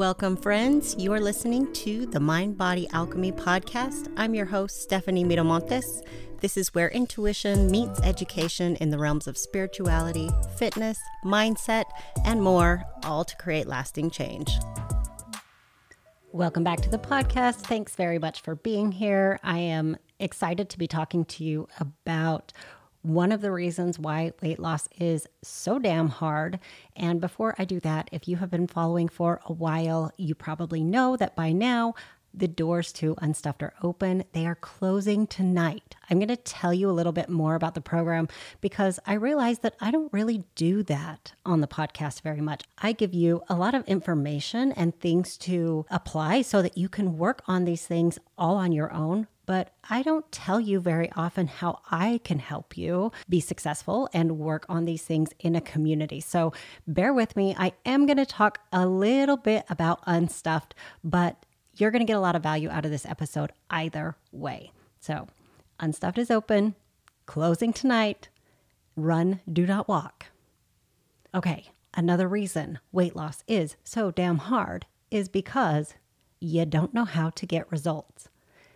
Welcome, friends. You are listening to the Mind Body Alchemy podcast. I'm your host, Stephanie Miramontes. This is where intuition meets education in the realms of spirituality, fitness, mindset, and more, all to create lasting change. Welcome back to the podcast. Thanks very much for being here. I am excited to be talking to you about one of the reasons why weight loss is so damn hard. And before I do that, if you have been following for a while, you probably know that by now the doors to Unstuffed are open. They are closing tonight. I'm going to tell you a little bit more about the program because I realize that I don't really do that on the podcast very much. I give you a lot of information and things to apply so that you can work on these things all on your own but I don't tell you very often how I can help you be successful and work on these things in a community. So bear with me. I am going to talk a little bit about unstuffed, but you're going to get a lot of value out of this episode either way. So, Unstuffed is open, closing tonight. Run, do not walk. Okay, another reason weight loss is so damn hard is because you don't know how to get results.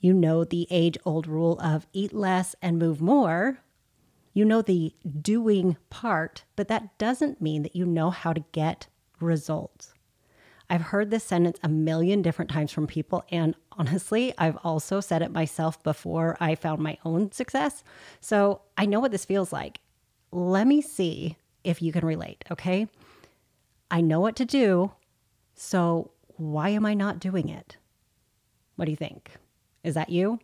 You know the age old rule of eat less and move more. You know the doing part, but that doesn't mean that you know how to get results. I've heard this sentence a million different times from people, and honestly, I've also said it myself before I found my own success. So I know what this feels like. Let me see if you can relate, okay? I know what to do, so why am I not doing it? What do you think? Is that you?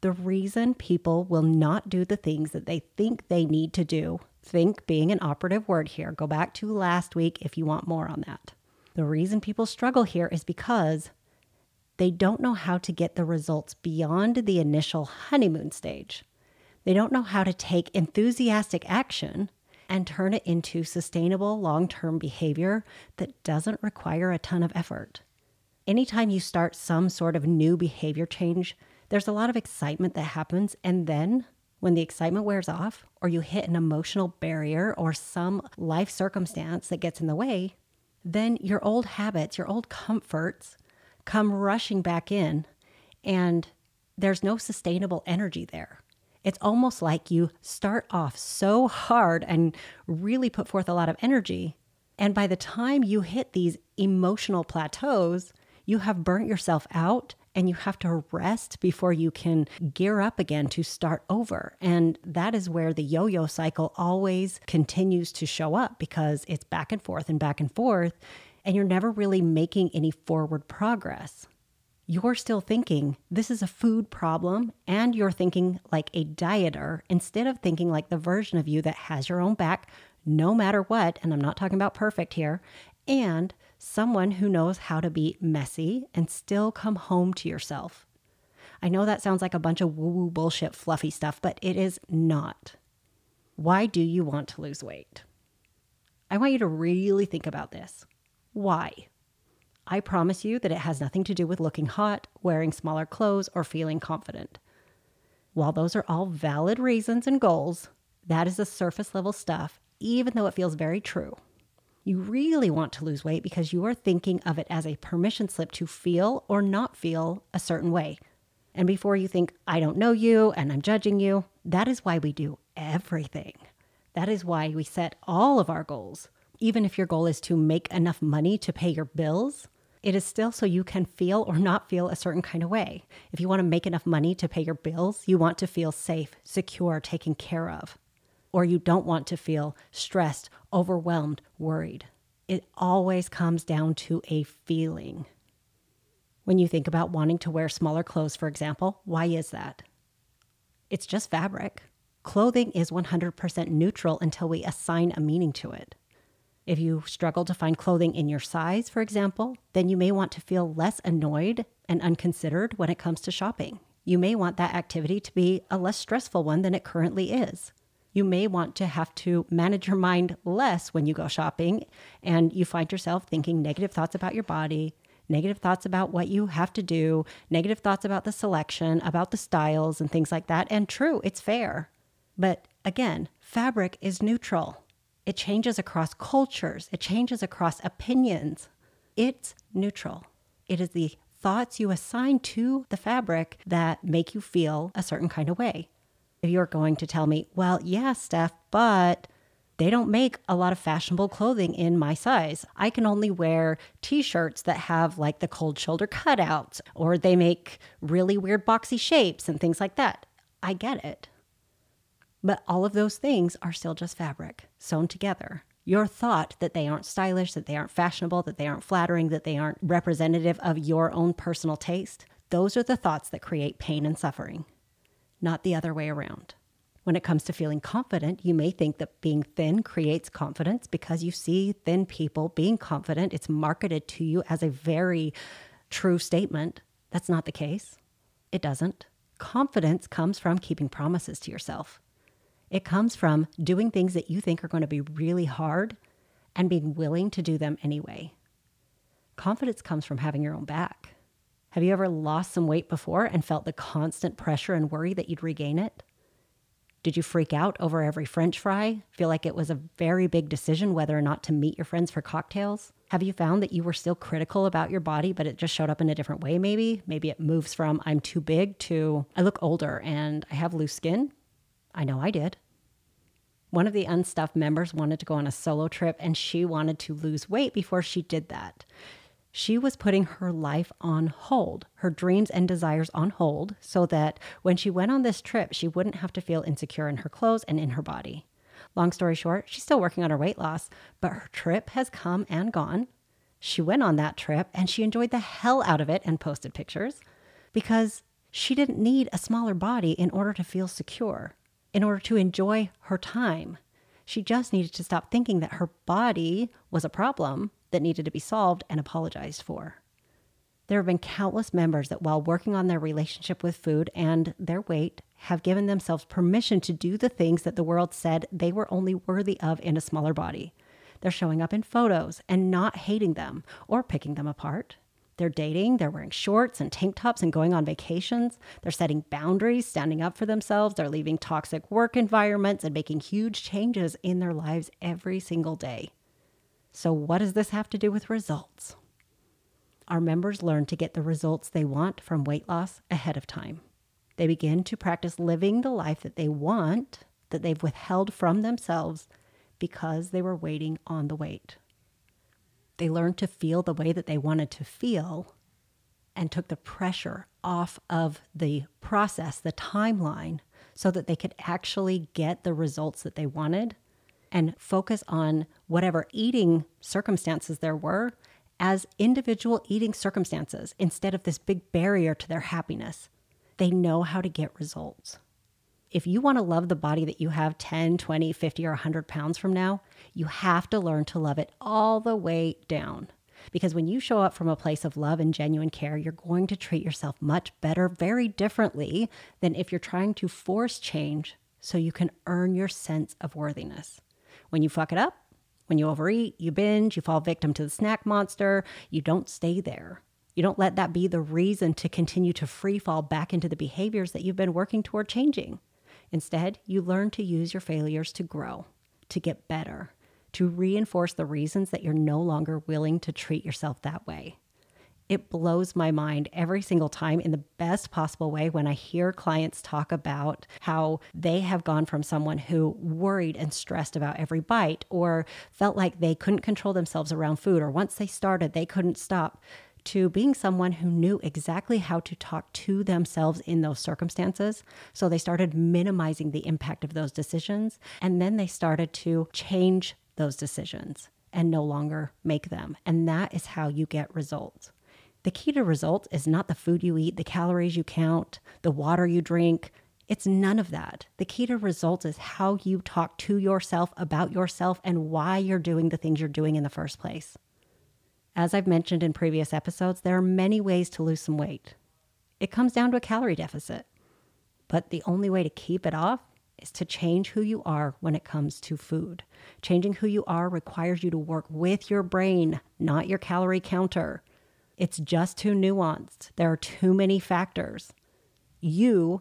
The reason people will not do the things that they think they need to do, think being an operative word here, go back to last week if you want more on that. The reason people struggle here is because they don't know how to get the results beyond the initial honeymoon stage. They don't know how to take enthusiastic action and turn it into sustainable long term behavior that doesn't require a ton of effort anytime you start some sort of new behavior change, there's a lot of excitement that happens. And then when the excitement wears off, or you hit an emotional barrier or some life circumstance that gets in the way, then your old habits, your old comforts come rushing back in, and there's no sustainable energy there. It's almost like you start off so hard and really put forth a lot of energy. And by the time you hit these emotional plateaus, you have burnt yourself out and you have to rest before you can gear up again to start over. And that is where the yo yo cycle always continues to show up because it's back and forth and back and forth, and you're never really making any forward progress. You're still thinking this is a food problem, and you're thinking like a dieter instead of thinking like the version of you that has your own back no matter what. And I'm not talking about perfect here, and someone who knows how to be messy and still come home to yourself. I know that sounds like a bunch of woo woo bullshit, fluffy stuff, but it is not. Why do you want to lose weight? I want you to really think about this. Why? I promise you that it has nothing to do with looking hot, wearing smaller clothes, or feeling confident. While those are all valid reasons and goals, that is the surface level stuff, even though it feels very true. You really want to lose weight because you are thinking of it as a permission slip to feel or not feel a certain way. And before you think, I don't know you and I'm judging you, that is why we do everything. That is why we set all of our goals. Even if your goal is to make enough money to pay your bills, it is still so you can feel or not feel a certain kind of way. If you want to make enough money to pay your bills, you want to feel safe, secure, taken care of or you don't want to feel stressed, overwhelmed, worried. It always comes down to a feeling. When you think about wanting to wear smaller clothes, for example, why is that? It's just fabric. Clothing is 100% neutral until we assign a meaning to it. If you struggle to find clothing in your size, for example, then you may want to feel less annoyed and unconsidered when it comes to shopping. You may want that activity to be a less stressful one than it currently is you may want to have to manage your mind less when you go shopping and you find yourself thinking negative thoughts about your body, negative thoughts about what you have to do, negative thoughts about the selection, about the styles, and things like that. And true, it's fair. But again, fabric is neutral. It changes across cultures, it changes across opinions. it's neutral. It is the thoughts you assign to the fabric that make you feel a certain kind of way. If you're going to tell me, well, yeah, Steph, but they don't make a lot of fashionable clothing in my size. I can only wear t shirts that have like the cold shoulder cutouts, or they make really weird boxy shapes and things like that. I get it. But all of those things are still just fabric sewn together. Your thought that they aren't stylish, that they aren't fashionable, that they aren't flattering, that they aren't representative of your own personal taste, those are the thoughts that create pain and suffering, not the other way around. When it comes to feeling confident, you may think that being thin creates confidence because you see thin people being confident. It's marketed to you as a very true statement. That's not the case. It doesn't. Confidence comes from keeping promises to yourself. It comes from doing things that you think are going to be really hard and being willing to do them anyway. Confidence comes from having your own back. Have you ever lost some weight before and felt the constant pressure and worry that you'd regain it? Did you freak out over every french fry? Feel like it was a very big decision whether or not to meet your friends for cocktails? Have you found that you were still critical about your body, but it just showed up in a different way, maybe? Maybe it moves from I'm too big to I look older and I have loose skin? I know I did. One of the Unstuffed members wanted to go on a solo trip and she wanted to lose weight before she did that. She was putting her life on hold, her dreams and desires on hold, so that when she went on this trip, she wouldn't have to feel insecure in her clothes and in her body. Long story short, she's still working on her weight loss, but her trip has come and gone. She went on that trip and she enjoyed the hell out of it and posted pictures because she didn't need a smaller body in order to feel secure, in order to enjoy her time. She just needed to stop thinking that her body was a problem that needed to be solved and apologized for. There have been countless members that, while working on their relationship with food and their weight, have given themselves permission to do the things that the world said they were only worthy of in a smaller body. They're showing up in photos and not hating them or picking them apart. They're dating, they're wearing shorts and tank tops and going on vacations. They're setting boundaries, standing up for themselves. They're leaving toxic work environments and making huge changes in their lives every single day. So, what does this have to do with results? Our members learn to get the results they want from weight loss ahead of time. They begin to practice living the life that they want, that they've withheld from themselves because they were waiting on the weight. They learned to feel the way that they wanted to feel and took the pressure off of the process, the timeline, so that they could actually get the results that they wanted and focus on whatever eating circumstances there were as individual eating circumstances instead of this big barrier to their happiness. They know how to get results. If you want to love the body that you have 10, 20, 50, or 100 pounds from now, you have to learn to love it all the way down. Because when you show up from a place of love and genuine care, you're going to treat yourself much better, very differently than if you're trying to force change so you can earn your sense of worthiness. When you fuck it up, when you overeat, you binge, you fall victim to the snack monster, you don't stay there. You don't let that be the reason to continue to free fall back into the behaviors that you've been working toward changing. Instead, you learn to use your failures to grow, to get better, to reinforce the reasons that you're no longer willing to treat yourself that way. It blows my mind every single time in the best possible way when I hear clients talk about how they have gone from someone who worried and stressed about every bite or felt like they couldn't control themselves around food, or once they started, they couldn't stop to being someone who knew exactly how to talk to themselves in those circumstances. So they started minimizing the impact of those decisions. And then they started to change those decisions and no longer make them. And that is how you get results. The key to results is not the food you eat, the calories you count, the water you drink. It's none of that. The key to results is how you talk to yourself about yourself and why you're doing the things you're doing in the first place. As I've mentioned in previous episodes, there are many ways to lose some weight. It comes down to a calorie deficit. But the only way to keep it off is to change who you are when it comes to food. Changing who you are requires you to work with your brain, not your calorie counter. It's just too nuanced. There are too many factors. You,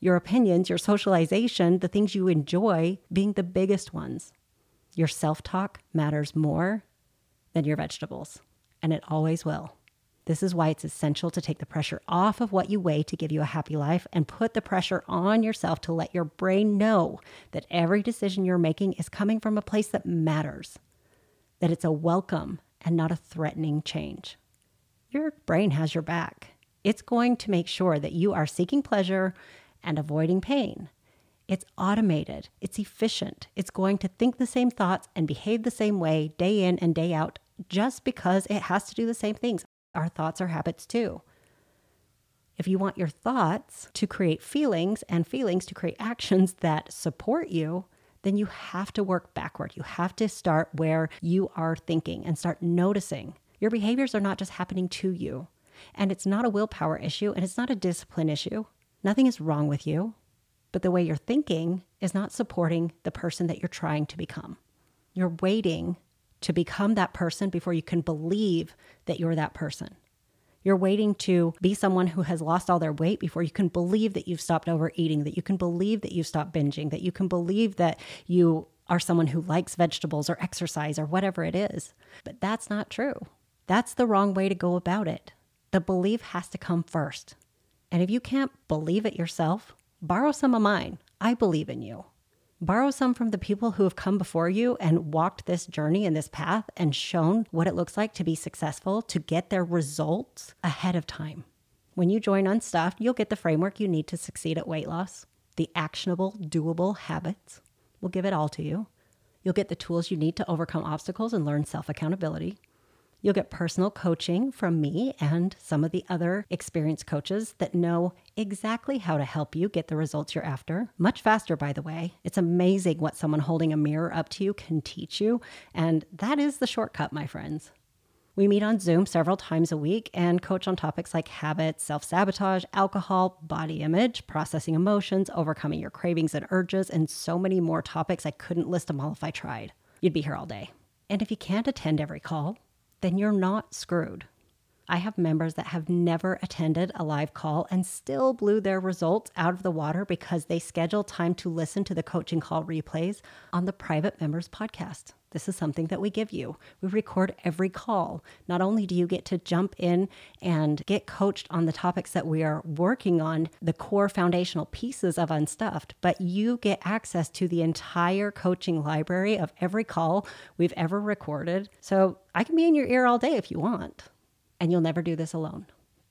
your opinions, your socialization, the things you enjoy being the biggest ones. Your self talk matters more than your vegetables. And it always will. This is why it's essential to take the pressure off of what you weigh to give you a happy life and put the pressure on yourself to let your brain know that every decision you're making is coming from a place that matters, that it's a welcome and not a threatening change. Your brain has your back. It's going to make sure that you are seeking pleasure and avoiding pain. It's automated, it's efficient, it's going to think the same thoughts and behave the same way day in and day out just because it has to do the same things. Our thoughts are habits too. If you want your thoughts to create feelings and feelings to create actions that support you, then you have to work backward. You have to start where you are thinking and start noticing. Your behaviors are not just happening to you. And it's not a willpower issue and it's not a discipline issue. Nothing is wrong with you but the way you're thinking is not supporting the person that you're trying to become. You're waiting to become that person before you can believe that you're that person. You're waiting to be someone who has lost all their weight before you can believe that you've stopped overeating, that you can believe that you've stopped binging, that you can believe that you are someone who likes vegetables or exercise or whatever it is. But that's not true. That's the wrong way to go about it. The belief has to come first. And if you can't believe it yourself, Borrow some of mine. I believe in you. Borrow some from the people who have come before you and walked this journey and this path and shown what it looks like to be successful, to get their results ahead of time. When you join Unstuffed, you'll get the framework you need to succeed at weight loss, the actionable, doable habits. We'll give it all to you. You'll get the tools you need to overcome obstacles and learn self accountability. You'll get personal coaching from me and some of the other experienced coaches that know exactly how to help you get the results you're after. Much faster, by the way. It's amazing what someone holding a mirror up to you can teach you. And that is the shortcut, my friends. We meet on Zoom several times a week and coach on topics like habits, self sabotage, alcohol, body image, processing emotions, overcoming your cravings and urges, and so many more topics. I couldn't list them all if I tried. You'd be here all day. And if you can't attend every call, then you're not screwed. I have members that have never attended a live call and still blew their results out of the water because they scheduled time to listen to the coaching call replays on the private members podcast. This is something that we give you. We record every call. Not only do you get to jump in and get coached on the topics that we are working on, the core foundational pieces of Unstuffed, but you get access to the entire coaching library of every call we've ever recorded. So I can be in your ear all day if you want and you'll never do this alone.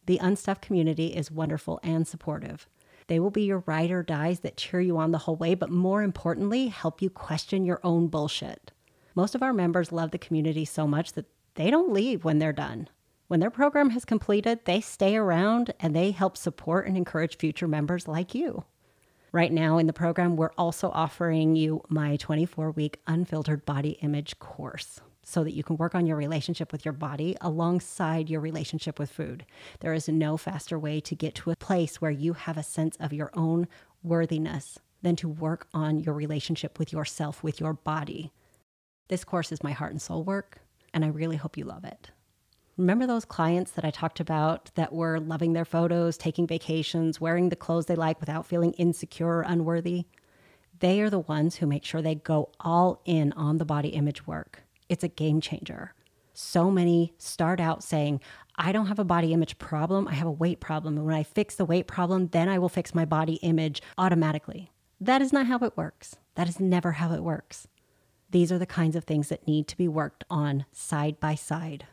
The Unstuffed community is wonderful and supportive. They will be your ride or dies that cheer you on the whole way, but more importantly, help you question your own bullshit. Most of our members love the community so much that they don't leave when they're done. When their program has completed, they stay around and they help support and encourage future members like you. Right now in the program, we're also offering you my 24 week unfiltered body image course so that you can work on your relationship with your body alongside your relationship with food. There is no faster way to get to a place where you have a sense of your own worthiness than to work on your relationship with yourself, with your body. This course is my heart and soul work, and I really hope you love it. Remember those clients that I talked about that were loving their photos, taking vacations, wearing the clothes they like without feeling insecure or unworthy? They are the ones who make sure they go all in on the body image work it's a game changer. So many start out saying, I don't have a body image problem, I have a weight problem. And when I fix the weight problem, then I will fix my body image automatically. That is not how it works. That is never how it works. These are the kinds of things that need to be worked on side by side.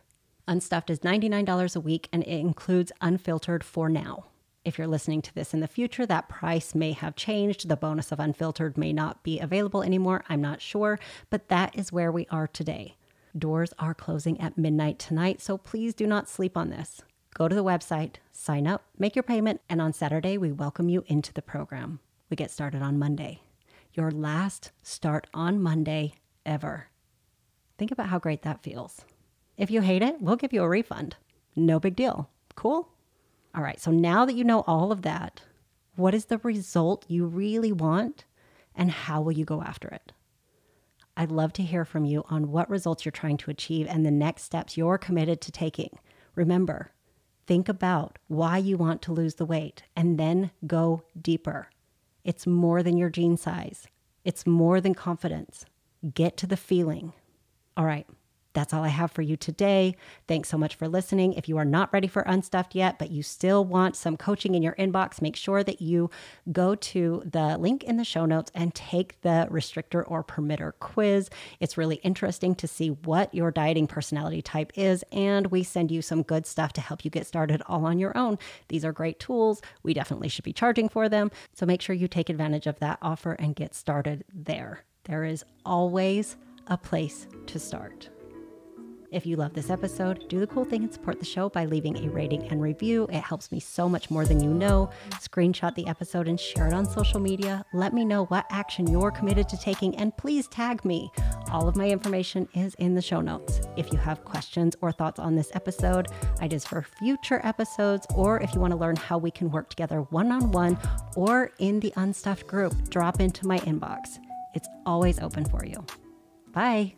Unstuffed is $99 a week and it includes unfiltered for now. If you're listening to this in the future, that price may have changed. The bonus of unfiltered may not be available anymore. I'm not sure, but that is where we are today. Doors are closing at midnight tonight, so please do not sleep on this. Go to the website, sign up, make your payment, and on Saturday, we welcome you into the program. We get started on Monday. Your last start on Monday ever. Think about how great that feels. If you hate it, we'll give you a refund. No big deal. Cool? All right, so now that you know all of that, what is the result you really want and how will you go after it? I'd love to hear from you on what results you're trying to achieve and the next steps you're committed to taking. Remember, think about why you want to lose the weight and then go deeper. It's more than your jean size, it's more than confidence. Get to the feeling. All right, That's all I have for you today. Thanks so much for listening. If you are not ready for Unstuffed yet, but you still want some coaching in your inbox, make sure that you go to the link in the show notes and take the restrictor or permitter quiz. It's really interesting to see what your dieting personality type is, and we send you some good stuff to help you get started all on your own. These are great tools. We definitely should be charging for them. So make sure you take advantage of that offer and get started there. There is always a place to start. If you love this episode, do the cool thing and support the show by leaving a rating and review. It helps me so much more than you know. Screenshot the episode and share it on social media. Let me know what action you're committed to taking and please tag me. All of my information is in the show notes. If you have questions or thoughts on this episode, ideas for future episodes, or if you want to learn how we can work together one on one or in the Unstuffed group, drop into my inbox. It's always open for you. Bye.